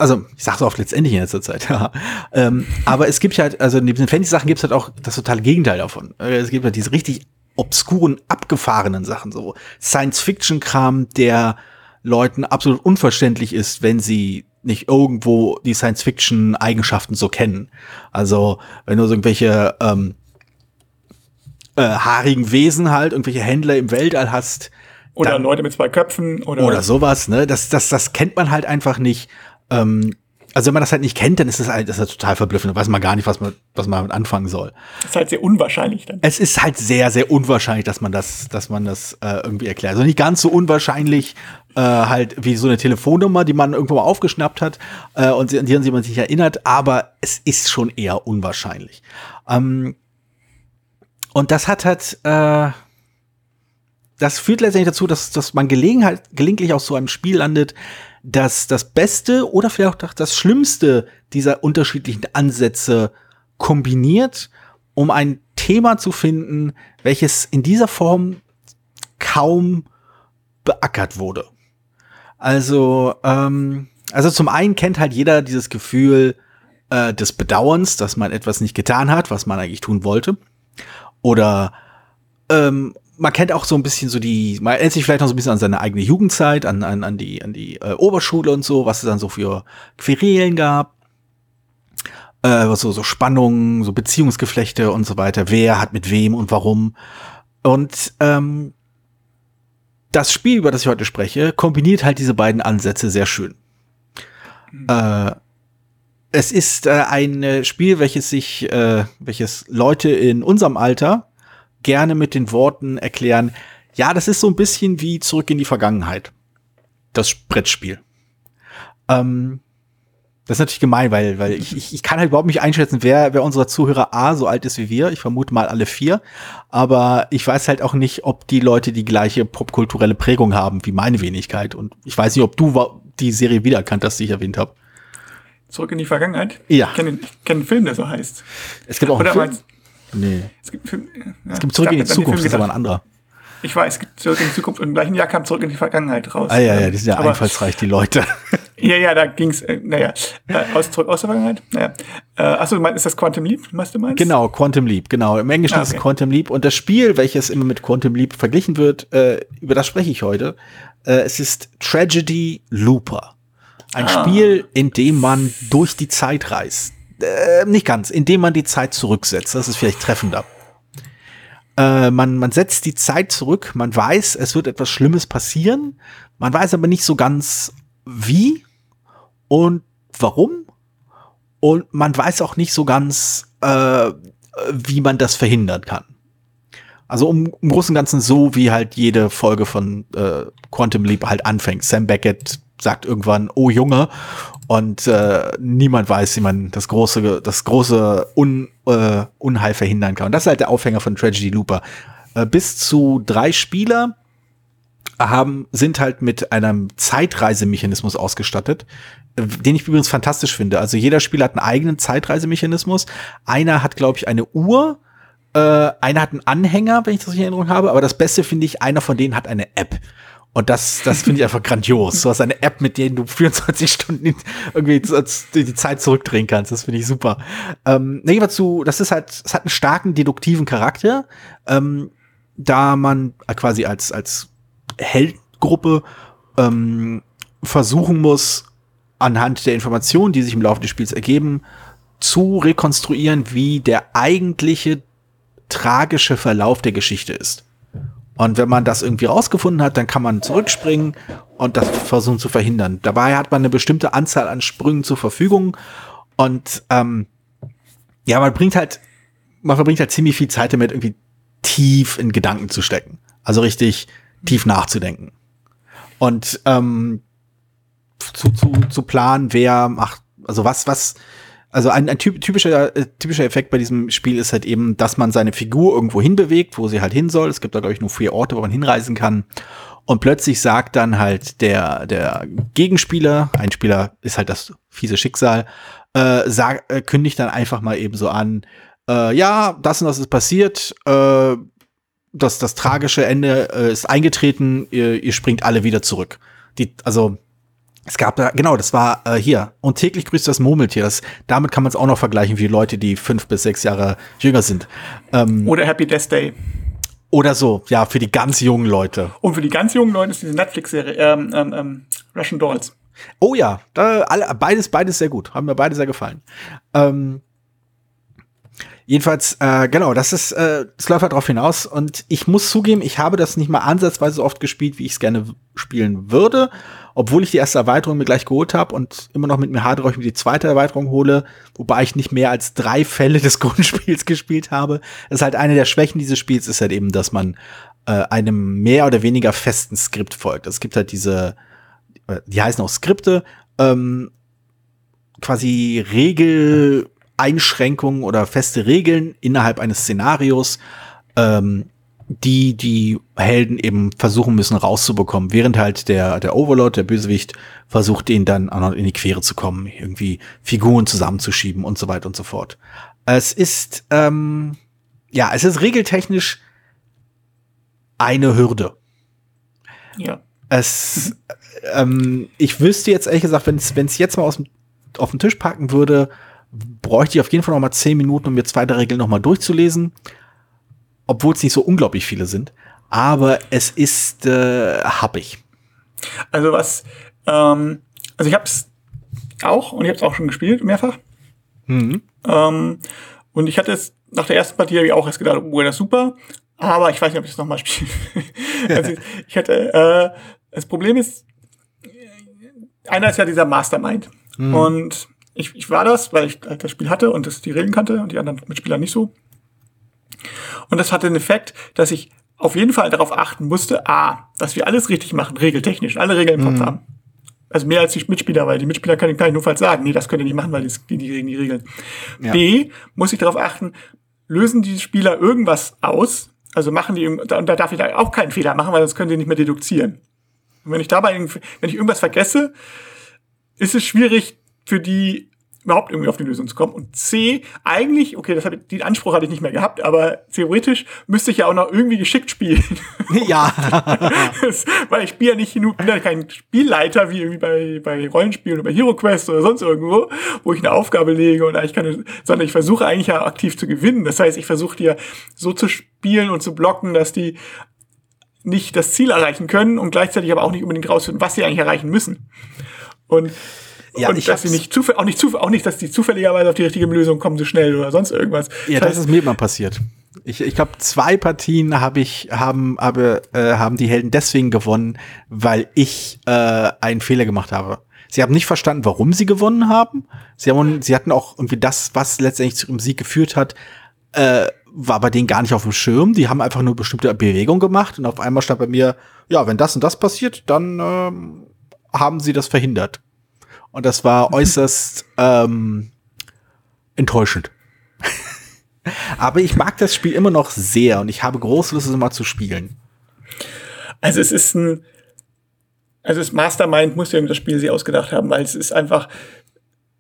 also ich sage so oft letztendlich in letzter Zeit, (laughs) ja. ähm, aber es gibt halt, also neben den Fantasy-Sachen gibt es halt auch das totale Gegenteil davon. Äh, Es gibt halt diese richtig obskuren, abgefahrenen Sachen, so Science-Fiction-Kram, der Leuten absolut unverständlich ist, wenn sie nicht irgendwo die Science-Fiction-Eigenschaften so kennen. Also wenn du so irgendwelche ähm, äh, haarigen Wesen halt, irgendwelche Händler im Weltall hast, Oder Dann- Leute mit zwei Köpfen oder, oder sowas, ne? Das, das, das kennt man halt einfach nicht. Ähm, also wenn man das halt nicht kennt, dann ist das halt, das ist halt total verblüffend. Da weiß man gar nicht, was man, was man damit anfangen soll. ist halt sehr unwahrscheinlich dann. Es ist halt sehr, sehr unwahrscheinlich, dass man das, dass man das äh, irgendwie erklärt. Also nicht ganz so unwahrscheinlich, äh, halt wie so eine Telefonnummer, die man irgendwo mal aufgeschnappt hat äh, und sie- an die an die man sich erinnert, aber es ist schon eher unwahrscheinlich. Ähm, und das hat halt, äh, das führt letztendlich dazu, dass, dass man Gelegenheit, gelegentlich aus so einem Spiel landet, dass das Beste oder vielleicht auch das Schlimmste dieser unterschiedlichen Ansätze kombiniert, um ein Thema zu finden, welches in dieser Form kaum beackert wurde. Also, ähm, also zum einen kennt halt jeder dieses Gefühl äh, des Bedauerns, dass man etwas nicht getan hat, was man eigentlich tun wollte. Oder ähm, man kennt auch so ein bisschen so die, man erinnert sich vielleicht noch so ein bisschen an seine eigene Jugendzeit, an, an, an die, an die äh, Oberschule und so, was es dann so für Querelen gab. Äh, was so, so Spannungen, so Beziehungsgeflechte und so weiter. Wer hat mit wem und warum. Und ähm, das Spiel, über das ich heute spreche, kombiniert halt diese beiden Ansätze sehr schön. Äh, es ist äh, ein äh, Spiel, welches sich, äh, welches Leute in unserem Alter gerne mit den Worten erklären, ja, das ist so ein bisschen wie zurück in die Vergangenheit. Das Brettspiel. Ähm, das ist natürlich gemein, weil, weil ich, ich, ich kann halt überhaupt nicht einschätzen, wer, wer unserer Zuhörer A so alt ist wie wir. Ich vermute mal alle vier. Aber ich weiß halt auch nicht, ob die Leute die gleiche popkulturelle Prägung haben wie meine Wenigkeit. Und ich weiß nicht, ob du die Serie wiedererkannt hast, die ich erwähnt habe. Zurück in die Vergangenheit? Ja. Ich kenne kenn einen Film, der so heißt. Es gibt auch einen Oder Film. Nee. Es gibt, Film, ja, Es gibt Zurück in die Zukunft, das ist aber ein anderer. Ich weiß, es gibt Zurück in die Zukunft und im gleichen Jahr kam Zurück in die Vergangenheit raus. Ah ja, ja, die sind ja Aber- einfallsreich, die Leute. (laughs) Ja, ja, da ging's, äh, naja, äh, aus, zurück aus der Vergangenheit. Naja. Äh, achso, du meinst, ist das Quantum Leap, was du meinst? Genau, Quantum Leap, genau. Im Englischen Ah, ist es okay. Quantum Leap. Und das Spiel, welches immer mit Quantum Leap verglichen wird, äh, über das spreche ich heute. Äh, es ist Tragedy Looper. Ein Ah. Spiel, in dem man durch die Zeit reist. Äh, nicht ganz, in dem man die Zeit zurücksetzt. Das ist vielleicht treffender. Äh, man, man setzt die Zeit zurück, man weiß, es wird etwas Schlimmes passieren, man weiß aber nicht so ganz wie und warum. Und man weiß auch nicht so ganz, äh, wie man das verhindern kann. Also um, im Großen und Ganzen so, wie halt jede Folge von äh, Quantum Leap halt anfängt. Sam Beckett sagt irgendwann, oh Junge, und äh, niemand weiß, wie man das große, das große Un, äh, Unheil verhindern kann. Und das ist halt der Aufhänger von Tragedy Looper. Äh, bis zu drei Spieler haben, sind halt mit einem Zeitreisemechanismus ausgestattet, äh, den ich übrigens fantastisch finde. Also jeder Spieler hat einen eigenen Zeitreisemechanismus. Einer hat, glaube ich, eine Uhr, äh, einer hat einen Anhänger, wenn ich das in Erinnerung habe, aber das Beste finde ich, einer von denen hat eine App. Und das, das finde ich einfach grandios. Du hast eine App, mit der du 24 Stunden irgendwie die Zeit zurückdrehen kannst. Das finde ich super. Ähm, nee, zu, das ist halt, es hat einen starken deduktiven Charakter, ähm, da man quasi als, als Heldgruppe ähm, versuchen muss, anhand der Informationen, die sich im Laufe des Spiels ergeben, zu rekonstruieren, wie der eigentliche tragische Verlauf der Geschichte ist. Und wenn man das irgendwie rausgefunden hat, dann kann man zurückspringen und das versuchen zu verhindern. Dabei hat man eine bestimmte Anzahl an Sprüngen zur Verfügung und ähm, ja, man bringt halt, man verbringt halt ziemlich viel Zeit damit, irgendwie tief in Gedanken zu stecken. Also richtig tief nachzudenken. Und ähm, zu, zu, zu planen, wer macht, also was, was, also ein, ein typischer, äh, typischer Effekt bei diesem Spiel ist halt eben, dass man seine Figur irgendwo hinbewegt, wo sie halt hin soll. Es gibt da, glaube ich, nur vier Orte, wo man hinreisen kann. Und plötzlich sagt dann halt der, der Gegenspieler, ein Spieler ist halt das fiese Schicksal, äh, sag, äh, kündigt dann einfach mal eben so an, äh, ja, das und das ist passiert, äh, das, das tragische Ende äh, ist eingetreten, ihr, ihr springt alle wieder zurück. Die, also es gab da, genau, das war äh, hier. Und täglich grüßt das Murmeltier. Das, damit kann man es auch noch vergleichen, wie Leute, die fünf bis sechs Jahre jünger sind. Ähm, oder Happy Death Day. Oder so, ja, für die ganz jungen Leute. Und für die ganz jungen Leute ist diese Netflix-Serie, ähm, ähm, ähm, Russian Dolls. Oh ja, da, alle, beides, beides sehr gut. Haben mir beide sehr gefallen. Ähm, Jedenfalls, äh, genau, das ist, äh, es läuft halt darauf hinaus und ich muss zugeben, ich habe das nicht mal ansatzweise so oft gespielt, wie ich es gerne spielen würde, obwohl ich die erste Erweiterung mir gleich geholt habe und immer noch mit mir hadere, ich mir die zweite Erweiterung hole, wobei ich nicht mehr als drei Fälle des (laughs) Grundspiels gespielt habe. Das ist halt eine der Schwächen dieses Spiels, ist halt eben, dass man äh, einem mehr oder weniger festen Skript folgt. Es gibt halt diese, äh, die heißen auch Skripte, ähm, quasi Regel Einschränkungen oder feste Regeln innerhalb eines Szenarios, ähm, die die Helden eben versuchen müssen rauszubekommen, während halt der, der Overlord, der Bösewicht, versucht, ihnen dann auch noch in die Quere zu kommen, irgendwie Figuren zusammenzuschieben und so weiter und so fort. Es ist, ähm, ja, es ist regeltechnisch eine Hürde. Ja. Es, ähm, ich wüsste jetzt ehrlich gesagt, wenn es jetzt mal aus dem, auf den Tisch packen würde, bräuchte ich auf jeden Fall noch mal zehn Minuten, um mir zwei, drei Regeln noch mal durchzulesen. Obwohl es nicht so unglaublich viele sind. Aber es ist äh, happig. Also was, ähm, also ich habe es auch und ich habe es auch schon gespielt, mehrfach. Mhm. Ähm, und ich hatte es nach der ersten Partie ich auch erst gedacht, oh, das ist super. Aber ich weiß nicht, ob ich es nochmal (laughs) spiele. also (laughs) ich hatte, äh, das Problem ist, einer ist ja dieser Mastermind. Mhm. Und ich, ich war das, weil ich halt das Spiel hatte und das die Regeln kannte und die anderen Mitspieler nicht so. Und das hatte den Effekt, dass ich auf jeden Fall darauf achten musste, a, dass wir alles richtig machen, regeltechnisch, alle Regeln im Kopf mhm. haben. Also mehr als die Mitspieler, weil die Mitspieler können, kann ich nur falls sagen, nee, das könnt ihr nicht machen, weil die, die, die, die Regeln. Ja. B, muss ich darauf achten, lösen die Spieler irgendwas aus, also machen die, und da darf ich da auch keinen Fehler machen, weil sonst können die nicht mehr deduzieren. Und wenn ich dabei, wenn ich irgendwas vergesse, ist es schwierig, für die überhaupt irgendwie auf die Lösung zu kommen. Und C, eigentlich, okay, das hab ich, den Anspruch hatte ich nicht mehr gehabt, aber theoretisch müsste ich ja auch noch irgendwie geschickt spielen. (laughs) Ja. (laughs) das, weil ich spiele ja nicht genug, bin ja kein Spielleiter wie irgendwie bei, bei Rollenspielen oder bei Hero Quest oder sonst irgendwo, wo ich eine Aufgabe lege und eigentlich kann, sondern ich versuche eigentlich ja aktiv zu gewinnen. Das heißt, ich versuche dir so zu spielen und zu blocken, dass die nicht das Ziel erreichen können und gleichzeitig aber auch nicht unbedingt rausfinden, was sie eigentlich erreichen müssen. Und ja, und ich dass sie nicht zufällig, auch nicht zufällig, auch nicht, dass die zufälligerweise auf die richtige Lösung kommen so schnell oder sonst irgendwas. Ja, das, das ist mir immer passiert. Ich, ich glaube, zwei Partien habe ich haben habe äh, haben die Helden deswegen gewonnen, weil ich äh, einen Fehler gemacht habe. Sie haben nicht verstanden, warum sie gewonnen haben. Sie haben sie hatten auch irgendwie das, was letztendlich zu ihrem Sieg geführt hat, äh, war bei denen gar nicht auf dem Schirm. Die haben einfach nur bestimmte Bewegung gemacht und auf einmal stand bei mir, ja, wenn das und das passiert, dann ähm, haben sie das verhindert. Und das war äußerst ähm, enttäuschend. Aber ich mag das Spiel immer noch sehr und ich habe große Lust, es mal zu spielen. Also es ist ein, also das Mastermind muss ja das Spiel sie ausgedacht haben, weil es ist einfach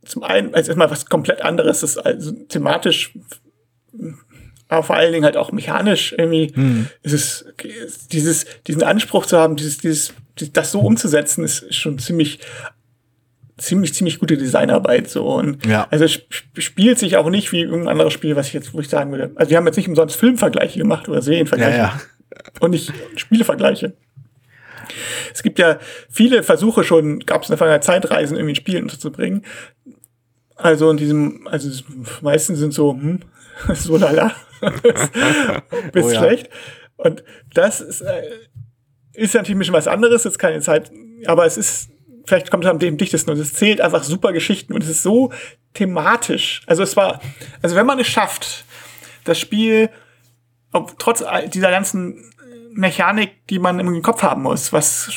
zum einen, also erstmal was komplett anderes, das ist also thematisch, aber vor allen Dingen halt auch mechanisch irgendwie. Hm. Es ist dieses, diesen Anspruch zu haben, dieses, dieses, das so umzusetzen, ist schon ziemlich ziemlich, ziemlich gute Designarbeit so. Und ja. also es spielt sich auch nicht wie irgendein anderes Spiel, was ich jetzt, wo ich sagen würde. Also wir haben jetzt nicht umsonst Filmvergleiche gemacht oder Serienvergleiche. Ja, ja. Und nicht Spielevergleiche. Es gibt ja viele Versuche schon, gab es in der Vergangenheit Zeitreisen irgendwie in Spielen unterzubringen. Also in diesem, also meistens sind so, hm, (laughs) so lala, (laughs) bis oh, ja. schlecht. Und das ist, äh, ist natürlich ein bisschen was anderes, jetzt keine Zeit, aber es ist vielleicht kommt es am dichtesten und es zählt einfach super Geschichten und es ist so thematisch. Also es war, also wenn man es schafft, das Spiel, ob, trotz dieser ganzen Mechanik, die man im Kopf haben muss, was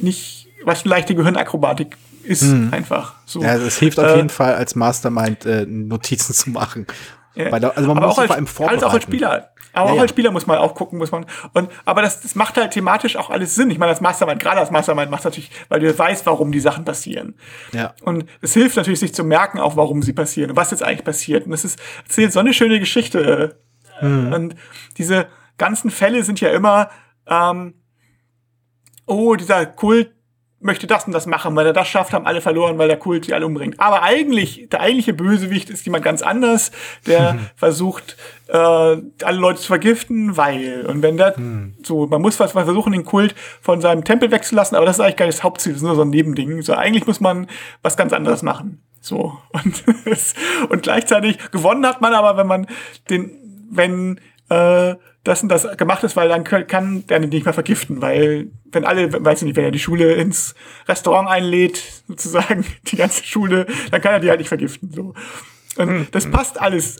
nicht, was leichte Gehirnakrobatik ist, mhm. einfach. So. Ja, es hilft auf äh, jeden Fall als Mastermind äh, Notizen zu machen. Ja. Da, also man aber muss auch als, vor allem vorbereiten. Als auch als Spieler. Aber ja, auch als Spieler muss man auch gucken, muss man. Und, aber das, das macht halt thematisch auch alles Sinn. Ich meine, das Mastermind, gerade das Mastermind macht natürlich, weil du weißt, warum die Sachen passieren. Ja. Und es hilft natürlich, sich zu merken, auch warum sie passieren und was jetzt eigentlich passiert. Und das ist, erzählt so eine schöne Geschichte. Mhm. Und diese ganzen Fälle sind ja immer, ähm, oh, dieser Kult möchte das und das machen. Weil er das schafft, haben alle verloren, weil der Kult sie alle umbringt. Aber eigentlich, der eigentliche Bösewicht ist jemand ganz anders, der mhm. (laughs) versucht, äh, alle Leute zu vergiften, weil. Und wenn der, mhm. so, man muss was, versuchen, den Kult von seinem Tempel wegzulassen, aber das ist eigentlich gar nicht das Hauptziel, das ist nur so ein Nebending. So, eigentlich muss man was ganz anderes machen. So. (laughs) Und, und gleichzeitig gewonnen hat man aber, wenn man den, wenn, äh, das und das gemacht ist, weil dann kann der nicht mehr vergiften, weil wenn alle, weiß ich nicht, wenn er die Schule ins Restaurant einlädt, sozusagen (laughs) die ganze Schule, dann kann er die halt nicht vergiften. So. Und hm, das hm. passt alles.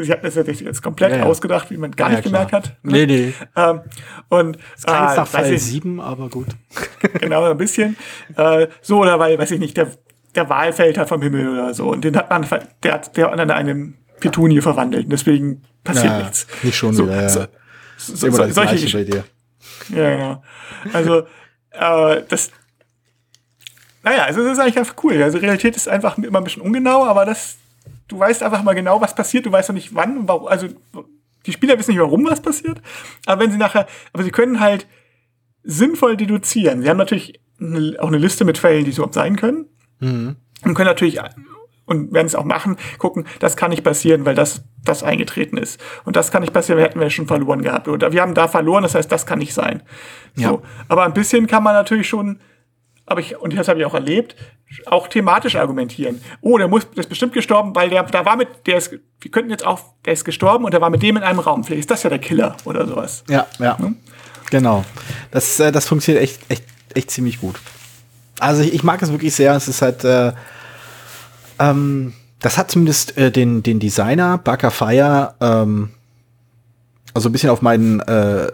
Ich habe das jetzt komplett ja, ja. ausgedacht, wie man gar ja, nicht klar. gemerkt hat. Nee, nee. Ähm, und das klingt äh, nach Fall 7, aber gut. (laughs) (laughs) genau, ein bisschen. Äh, so, oder weil, weiß ich nicht, der, der Wal fällt halt vom Himmel oder so. Und den hat man, der hat, der hat an einem Petunie verwandelt. Und deswegen passiert nichts. Nicht schon so, wieder, ja. So, so, so, solche Geschichten. Ja, genau. Also, äh, das, naja, also das ist eigentlich einfach cool. Also Realität ist einfach immer ein bisschen ungenau, aber das, du weißt einfach mal genau, was passiert. Du weißt noch nicht wann, warum, also die Spieler wissen nicht, warum was passiert. Aber wenn sie nachher, aber sie können halt sinnvoll deduzieren. Sie haben natürlich eine, auch eine Liste mit Fällen, die so sein können. Mhm. Und können natürlich und werden es auch machen, gucken, das kann nicht passieren, weil das, das eingetreten ist. Und das kann nicht passieren, hätten wir schon verloren gehabt. Oder wir haben da verloren, das heißt, das kann nicht sein. Ja. So. Aber ein bisschen kann man natürlich schon, aber ich, und das habe ich auch erlebt, auch thematisch argumentieren. Oh, der muss, der ist bestimmt gestorben, weil der, da war mit, der ist, wir könnten jetzt auch, der ist gestorben und der war mit dem in einem Raum. Vielleicht ist das ja der Killer oder sowas. Ja, ja. Hm? Genau. Das, äh, das funktioniert echt, echt, echt ziemlich gut. Also ich, ich mag es wirklich sehr. Es ist halt, äh, ähm, das hat zumindest äh, den, den Designer Barker Fire ähm, also ein bisschen auf meinen äh,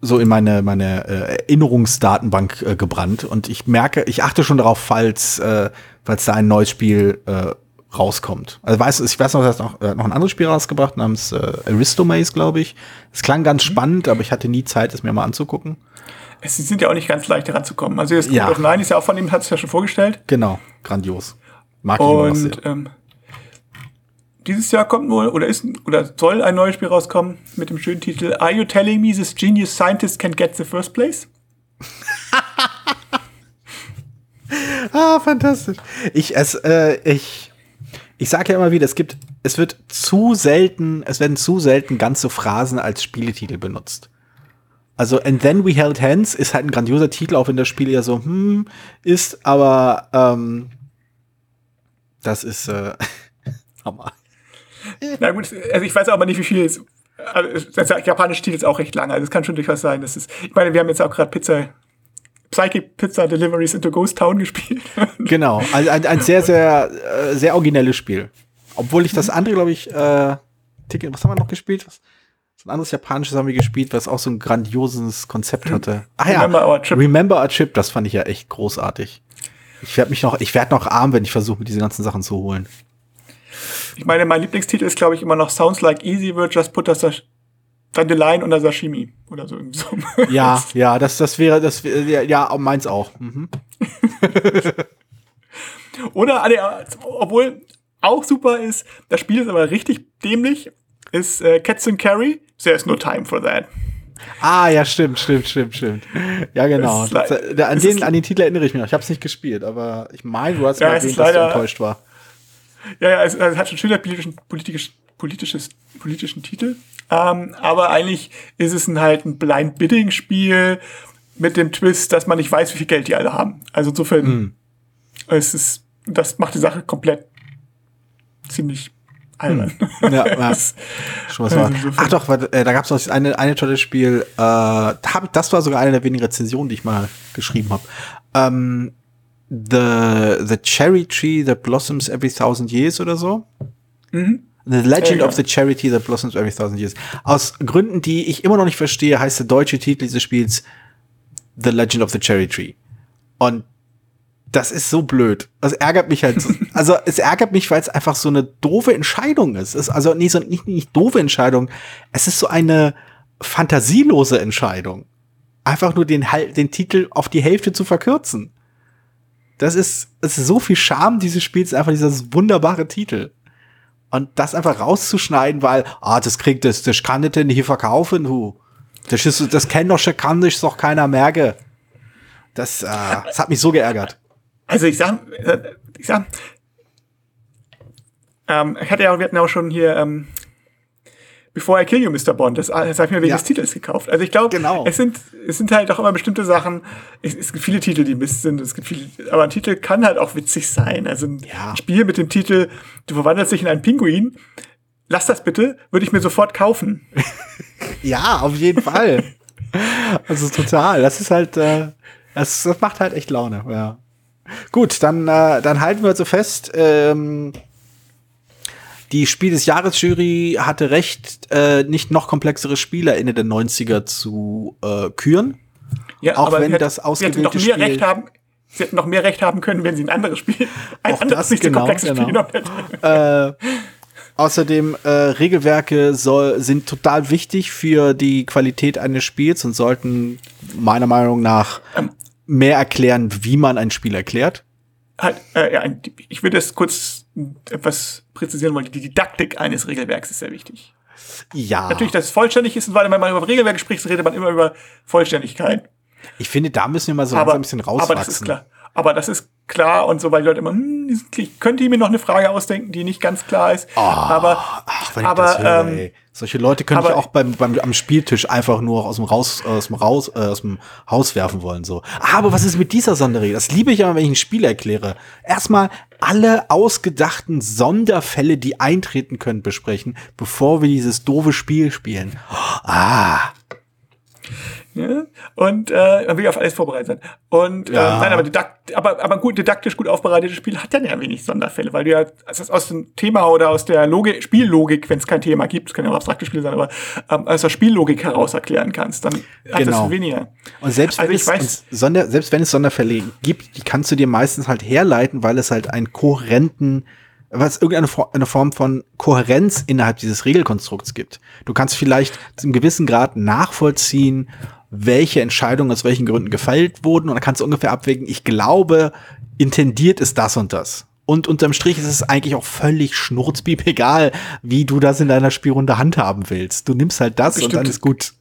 so in meine meine äh, Erinnerungsdatenbank äh, gebrannt und ich merke, ich achte schon darauf, falls äh, falls da ein neues Spiel äh, rauskommt. Also weiß ich weiß noch, er hat noch, äh, noch ein anderes Spiel rausgebracht namens äh, Aristomaze, glaube ich. Es klang ganz mhm. spannend, aber ich hatte nie Zeit, es mir mal anzugucken. Es sind ja auch nicht ganz leicht heranzukommen. Also das ja. Nine ist ja auch von ihm, hat es ja schon vorgestellt. Genau, grandios. Mag ich Und ähm, dieses Jahr kommt wohl oder ist oder soll ein neues Spiel rauskommen mit dem schönen Titel Are you telling me this genius scientist can get the first place? (laughs) ah, fantastisch. Ich es äh, ich ich sage ja immer wieder, es gibt es wird zu selten, es werden zu selten ganze Phrasen als Spieletitel benutzt. Also And Then We Held Hands ist halt ein grandioser Titel, auch wenn das Spiel ja so hm ist, aber ähm, das ist äh, (laughs) Hammer. (laughs) Na gut, also ich weiß aber nicht, wie viel es. Also das japanische Titel ist auch recht lang, also es kann schon durchaus sein. Das ist, ich meine, wir haben jetzt auch gerade Pizza, Psychic Pizza Deliveries into Ghost Town gespielt. (laughs) Genau, also ein, ein sehr, sehr, äh, sehr originelles Spiel. Obwohl ich das andere, glaube ich, äh, Ticket, was haben wir noch gespielt? Was? So ein anderes japanisches haben wir gespielt, was auch so ein grandioses Konzept hatte. Ah ja, Remember Our Chip. Remember Our Chip, das fand ich ja echt großartig. Ich werde mich noch, ich werde noch arm, wenn ich versuche, mir diese ganzen Sachen zu holen. Ich meine, mein Lieblingstitel ist, glaube ich, immer noch Sounds Like Easy Wird Just Put Us Dandelion unter Sashimi oder so. so. Ja, (laughs) ja, das, das wäre, das wäre, ja, ja, meins auch. Mhm. (laughs) oder, obwohl auch super ist, das Spiel ist aber richtig dämlich, ist äh, Cats and Carry, There's no time for that. Ah, ja, stimmt, stimmt, stimmt, stimmt. Ja, genau. Das, an, den, an den Titel erinnere ich mich noch. Ich habe es nicht gespielt, aber ich meine, du hast ja, mal erwähnt, dass du enttäuscht war. Ja, ja, es, es hat schon schöner politischen, politisch, politisches, politischen Titel. Ähm, aber eigentlich ist es ein, halt ein Blind Bidding Spiel mit dem Twist, dass man nicht weiß, wie viel Geld die alle haben. Also insofern, mm. es ist, das macht die Sache komplett ziemlich albern. Hm. Ja, (laughs) ja. Schon was war. Ach doch, äh, da gab es noch eine, eine tolle Spiel, äh, das war sogar eine der wenigen Rezensionen, die ich mal geschrieben habe. Ähm, the, the Cherry Tree That Blossoms Every Thousand Years oder so. Mhm. The Legend ja, of the Charity That Blossoms Every Thousand Years. Aus Gründen, die ich immer noch nicht verstehe, heißt der deutsche Titel dieses Spiels The Legend of the Cherry Tree. Und das ist so blöd. Das ärgert mich halt. So. (laughs) Also es ärgert mich, weil es einfach so eine doofe Entscheidung ist. Es ist also nee, so nicht, nicht doofe Entscheidung. Es ist so eine fantasielose Entscheidung. Einfach nur den, den Titel auf die Hälfte zu verkürzen. Das ist, es ist so viel Charme dieses Spiels, einfach dieser wunderbare Titel. Und das einfach rauszuschneiden, weil, ah, das kriegt das, das kann nicht denn hier verkaufen, hu. Das ist, das kennt doch kann nicht doch keiner merke. Das, äh, das hat mich so geärgert. Also ich sag, äh, ich sag, ähm, ich hatte ja, wir hatten auch schon hier, ähm, Before I Kill You, Mr. Bond. Das, das habe ich mir wegen ja. des Titels gekauft. Also ich glaube, genau. es sind es sind halt auch immer bestimmte Sachen. Es, es, gibt viele Titel, die Mist sind. Es gibt viele, aber ein Titel kann halt auch witzig sein. Also ein ja. Spiel mit dem Titel, du verwandelst dich in einen Pinguin. Lass das bitte, würde ich mir sofort kaufen. (laughs) ja, auf jeden Fall. also total. Das ist halt, äh, das, das macht halt echt Laune. Ja. Gut, dann, äh, dann halten wir so fest. Ähm, die Spiel des Jahres Jury hatte recht, äh, nicht noch komplexere Spiele Ende der 90er zu äh, küren. Ja, auch wenn das ausgewählte noch mehr Spiel Recht haben. Sie hätten noch mehr Recht haben können, wenn sie ein anderes Spiel, ein auch anderes, nicht genau, so komplexes genau. Spiel genommen hätten. Äh, außerdem, äh, Regelwerke soll, sind total wichtig für die Qualität eines Spiels und sollten meiner Meinung nach ähm, mehr erklären, wie man ein Spiel erklärt. Halt, äh, ja, ich würde es kurz etwas präzisieren wollen. Die Didaktik eines Regelwerks ist sehr wichtig. Ja. Natürlich, dass es vollständig ist, weil wenn man über Regelwerke spricht, redet man immer über Vollständigkeit. Ich finde, da müssen wir mal so aber, ein bisschen rauswachsen. Aber das ist klar. Aber das ist klar und so, weil die Leute immer, hm, ich könnte mir noch eine Frage ausdenken, die nicht ganz klar ist. Oh, aber, ach, aber höre, ähm, solche Leute könnte ich auch beim, beim, am Spieltisch einfach nur aus dem Raus, aus dem Raus, äh, aus dem Haus werfen wollen, so. Aber was ist mit dieser Sonderregel? Das liebe ich immer, wenn ich ein Spiel erkläre. Erstmal alle ausgedachten Sonderfälle, die eintreten können, besprechen, bevor wir dieses doofe Spiel spielen. Ah. Ja? Und äh, man will auf alles vorbereitet sein. Und ja. äh, nein, aber, didakt, aber, aber gut, didaktisch gut aufbereitetes Spiel hat dann ja wenig Sonderfälle, weil du ja also aus dem Thema oder aus der Logik, Spiellogik, wenn es kein Thema gibt, es kann ja auch abstrakte Spiele sein, aber ähm, aus der Spiellogik heraus erklären kannst, dann hat genau. das weniger. Und selbst, also wenn es, weiß, Sonder, selbst wenn es Sonderfälle gibt, die kannst du dir meistens halt herleiten, weil es halt einen kohärenten was irgendeine eine Form von Kohärenz innerhalb dieses Regelkonstrukts gibt. Du kannst vielleicht zu einem gewissen Grad nachvollziehen, welche Entscheidungen aus welchen Gründen gefällt wurden und dann kannst du ungefähr abwägen, ich glaube, intendiert ist das und das. Und unterm Strich ist es eigentlich auch völlig schnurzbieb egal, wie du das in deiner Spielrunde handhaben willst. Du nimmst halt das Bestimmt. und dann ist gut.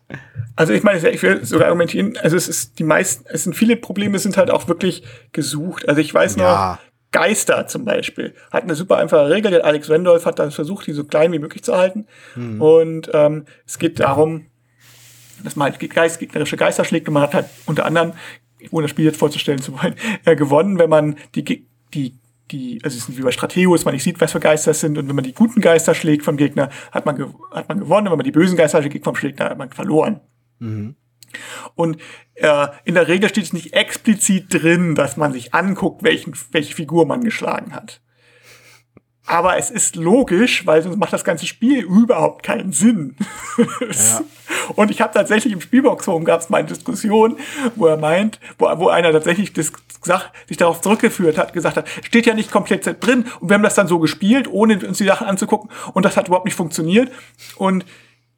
Also ich meine, ich will sogar argumentieren, also es ist die meisten, es sind viele Probleme, sind halt auch wirklich gesucht. Also ich weiß ja. noch, Geister zum Beispiel hat eine super einfache Regel. Der Alex Randolph hat dann versucht, die so klein wie möglich zu halten. Mhm. Und ähm, es geht darum, dass man halt Geist, gegnerische Geister schlägt und man hat halt unter anderem, ohne das Spiel jetzt vorzustellen zu wollen, (laughs) äh, gewonnen, wenn man die, die die, also es ist wie bei Strategos, man nicht sieht, was für Geister es sind, und wenn man die guten Geister schlägt vom Gegner, hat man, hat man gewonnen, und wenn man die bösen Geister schlägt vom Gegner, hat man verloren. Mhm. Und äh, in der Regel steht es nicht explizit drin, dass man sich anguckt, welchen, welche Figur man geschlagen hat. Aber es ist logisch, weil sonst macht das ganze Spiel überhaupt keinen Sinn. Ja. (laughs) Und ich habe tatsächlich im Spielbox-Forum gab es mal eine Diskussion, wo er meint, wo, wo einer tatsächlich das gesagt, sich darauf zurückgeführt hat, gesagt hat, steht ja nicht komplett drin und wir haben das dann so gespielt, ohne uns die Sachen anzugucken und das hat überhaupt nicht funktioniert. Und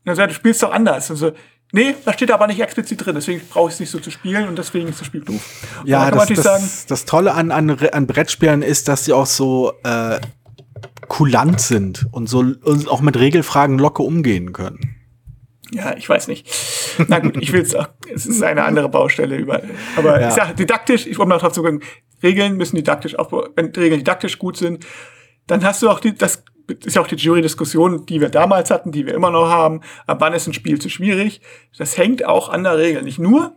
dann sagt, du spielst doch anders. Und so, Nee, da steht aber nicht explizit drin, deswegen brauche ich es nicht so zu spielen und deswegen ist das Spiel doof. Ja, das, das, sagen, das, Tolle an, an, an Brettspielen ist, dass sie auch so äh, kulant sind und so und auch mit Regelfragen locker umgehen können. Ja, ich weiß nicht. Na gut, ich will es auch, es ist eine andere Baustelle über. Aber ja. ich sage didaktisch, ich wollte noch dazu sagen, Regeln müssen didaktisch auch, wenn Regeln didaktisch gut sind, dann hast du auch die, das ist ja auch die Jury-Diskussion, die wir damals hatten, die wir immer noch haben. Ab wann ist ein Spiel zu schwierig? Das hängt auch an der Regel. Nicht nur,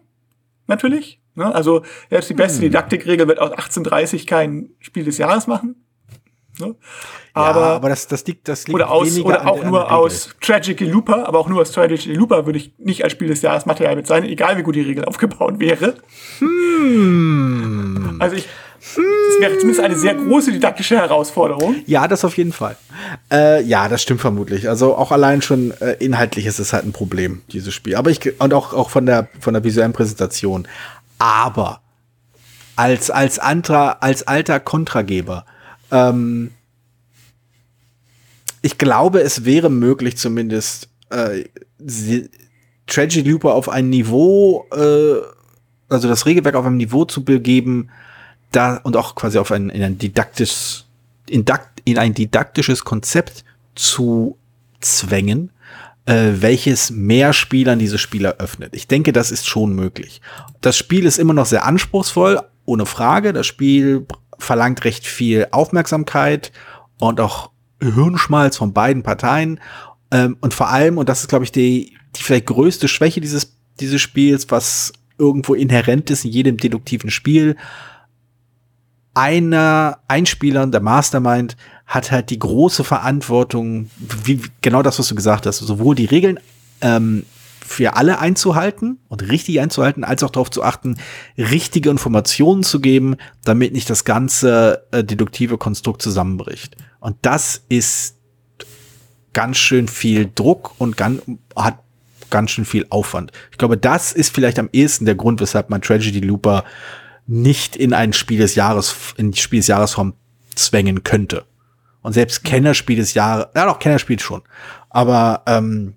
natürlich. Ne? Also, selbst die beste hm. Didaktikregel wird aus 1830 kein Spiel des Jahres machen. Ne? Aber, ja, aber das, das liegt, das liegt oder aus, oder auch der, nur aus Tragic Looper, aber auch nur aus Tragic Looper würde ich nicht als Spiel des Jahres Material bezeichnen, egal wie gut die Regel aufgebaut wäre. Hm. Also ich, das wäre zumindest eine sehr große didaktische Herausforderung. Ja, das auf jeden Fall. Äh, ja, das stimmt vermutlich. Also auch allein schon äh, inhaltlich ist es halt ein Problem, dieses Spiel. Aber ich, und auch, auch von der, von der visuellen Präsentation. Aber als, als, Antra, als alter Kontrageber, ähm, ich glaube, es wäre möglich, zumindest äh, Tragedy Looper auf ein Niveau, äh, also das Regelwerk auf einem Niveau zu begeben, da und auch quasi auf ein, in ein didaktisches, in, in ein didaktisches Konzept zu zwängen, äh, welches mehr Spielern diese Spiele öffnet. Ich denke, das ist schon möglich. Das Spiel ist immer noch sehr anspruchsvoll, ohne Frage. Das Spiel verlangt recht viel Aufmerksamkeit und auch Hirnschmalz von beiden Parteien. Ähm, und vor allem, und das ist, glaube ich, die, die vielleicht größte Schwäche dieses, dieses Spiels, was irgendwo inhärent ist in jedem deduktiven Spiel. Einer, ein Spieler, der Mastermind, hat halt die große Verantwortung, wie, genau das, was du gesagt hast, sowohl die Regeln ähm, für alle einzuhalten und richtig einzuhalten, als auch darauf zu achten, richtige Informationen zu geben, damit nicht das ganze äh, deduktive Konstrukt zusammenbricht. Und das ist ganz schön viel Druck und ganz, hat ganz schön viel Aufwand. Ich glaube, das ist vielleicht am ehesten der Grund, weshalb man Tragedy Looper nicht in ein Spiel des Jahres, in die Spiel des Jahresform zwängen könnte. Und selbst Kennerspiel des Jahres, ja doch, Kennerspiel schon. Aber ähm,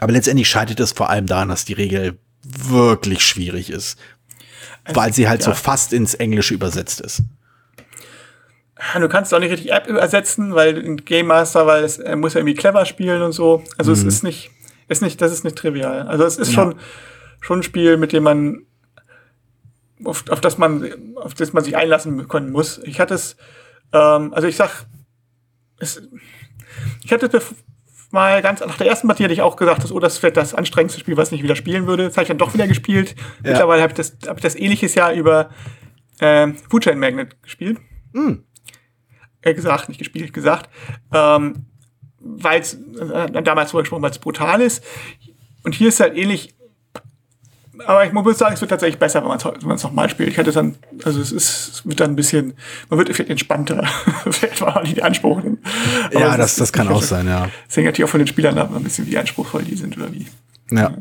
aber letztendlich scheitert es vor allem daran, dass die Regel wirklich schwierig ist. Also, weil sie halt ja. so fast ins Englische übersetzt ist. Du kannst auch nicht richtig App übersetzen, weil ein Game Master, weil es, er muss ja irgendwie clever spielen und so. Also mhm. es ist nicht, ist nicht, das ist nicht trivial. Also es ist ja. schon, schon ein Spiel, mit dem man, auf, auf das man, auf das man sich einlassen können muss. Ich hatte es, ähm, also ich sag, es, ich hatte es mal ganz nach der ersten Partie hatte ich auch gesagt, dass, oh, das wird das anstrengendste Spiel, was ich wieder spielen würde. Das habe ich dann doch wieder gespielt. Ja. Mittlerweile habe ich das, hab ich das ähnliches Jahr über äh, Food Chain Magnet gespielt. Mhm. Äh, gesagt, nicht gespielt, gesagt. Ähm, weil es äh, damals drüber gesprochen, weil es brutal ist. Und hier ist halt ähnlich aber ich muss sagen, es wird tatsächlich besser, wenn man es nochmal spielt. Ich hatte dann, also es ist, es wird dann ein bisschen, man wird vielleicht entspannter. vielleicht war nicht die Anspruch. ja, das, das kann auch sein, ja. Es hängt natürlich auch von den Spielern ab, ein bisschen, wie anspruchsvoll die sind oder wie. Ja.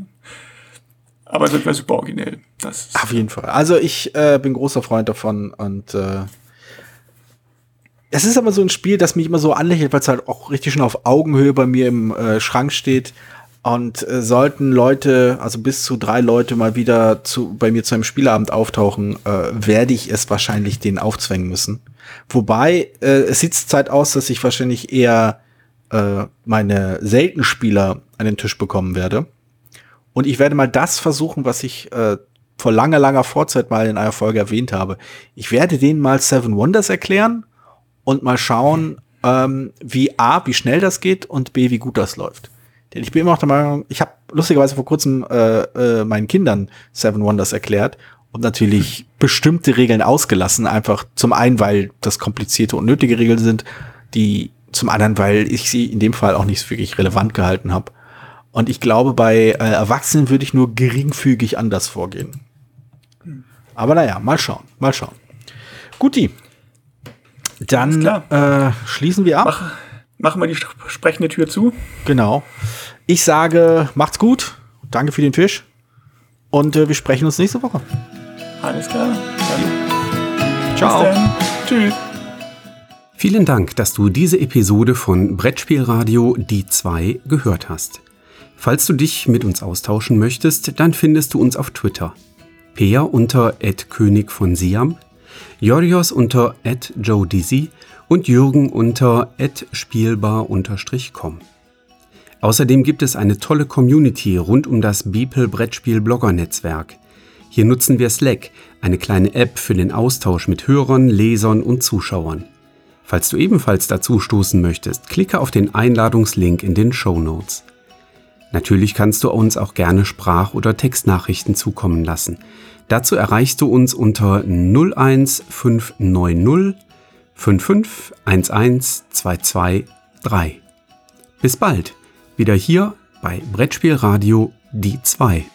Aber es wird super originell. Das Auf jeden Fall. Also ich äh, bin großer Freund davon und äh, es ist aber so ein Spiel, das mich immer so anlächelt, weil es halt auch richtig schon auf Augenhöhe bei mir im äh, Schrank steht. Und äh, sollten Leute, also bis zu drei Leute mal wieder zu, bei mir zu einem Spielabend auftauchen, äh, werde ich es wahrscheinlich denen aufzwängen müssen. Wobei, äh, es sieht Zeit aus, dass ich wahrscheinlich eher äh, meine seltenen Spieler an den Tisch bekommen werde. Und ich werde mal das versuchen, was ich äh, vor langer, langer Vorzeit mal in einer Folge erwähnt habe. Ich werde denen mal Seven Wonders erklären und mal schauen, ähm, wie A, wie schnell das geht und B, wie gut das läuft. Denn ich bin immer noch der Meinung, ich habe lustigerweise vor kurzem äh, äh, meinen Kindern Seven Wonders erklärt und natürlich bestimmte Regeln ausgelassen. Einfach zum einen, weil das komplizierte und nötige Regeln sind, die zum anderen, weil ich sie in dem Fall auch nicht wirklich relevant gehalten habe. Und ich glaube, bei äh, Erwachsenen würde ich nur geringfügig anders vorgehen. Aber naja, mal schauen, mal schauen. Guti. Dann äh, schließen wir ab. Mach, machen wir die sprechende Tür zu. Genau. Ich sage, macht's gut. Danke für den Fisch. Und äh, wir sprechen uns nächste Woche. Alles klar. Dann. Ciao. Tschüss. Vielen Dank, dass du diese Episode von Brettspielradio Die 2 gehört hast. Falls du dich mit uns austauschen möchtest, dann findest du uns auf Twitter. Peer unter König von Siam, Jorios unter Joe Dizzy und Jürgen unter spielbar-com. Außerdem gibt es eine tolle Community rund um das Beeple Brettspiel Blogger Netzwerk. Hier nutzen wir Slack, eine kleine App für den Austausch mit Hörern, Lesern und Zuschauern. Falls du ebenfalls dazu stoßen möchtest, klicke auf den Einladungslink in den Show Notes. Natürlich kannst du uns auch gerne Sprach- oder Textnachrichten zukommen lassen. Dazu erreichst du uns unter 01590 55 11 223. Bis bald, wieder hier bei Brettspielradio die 2.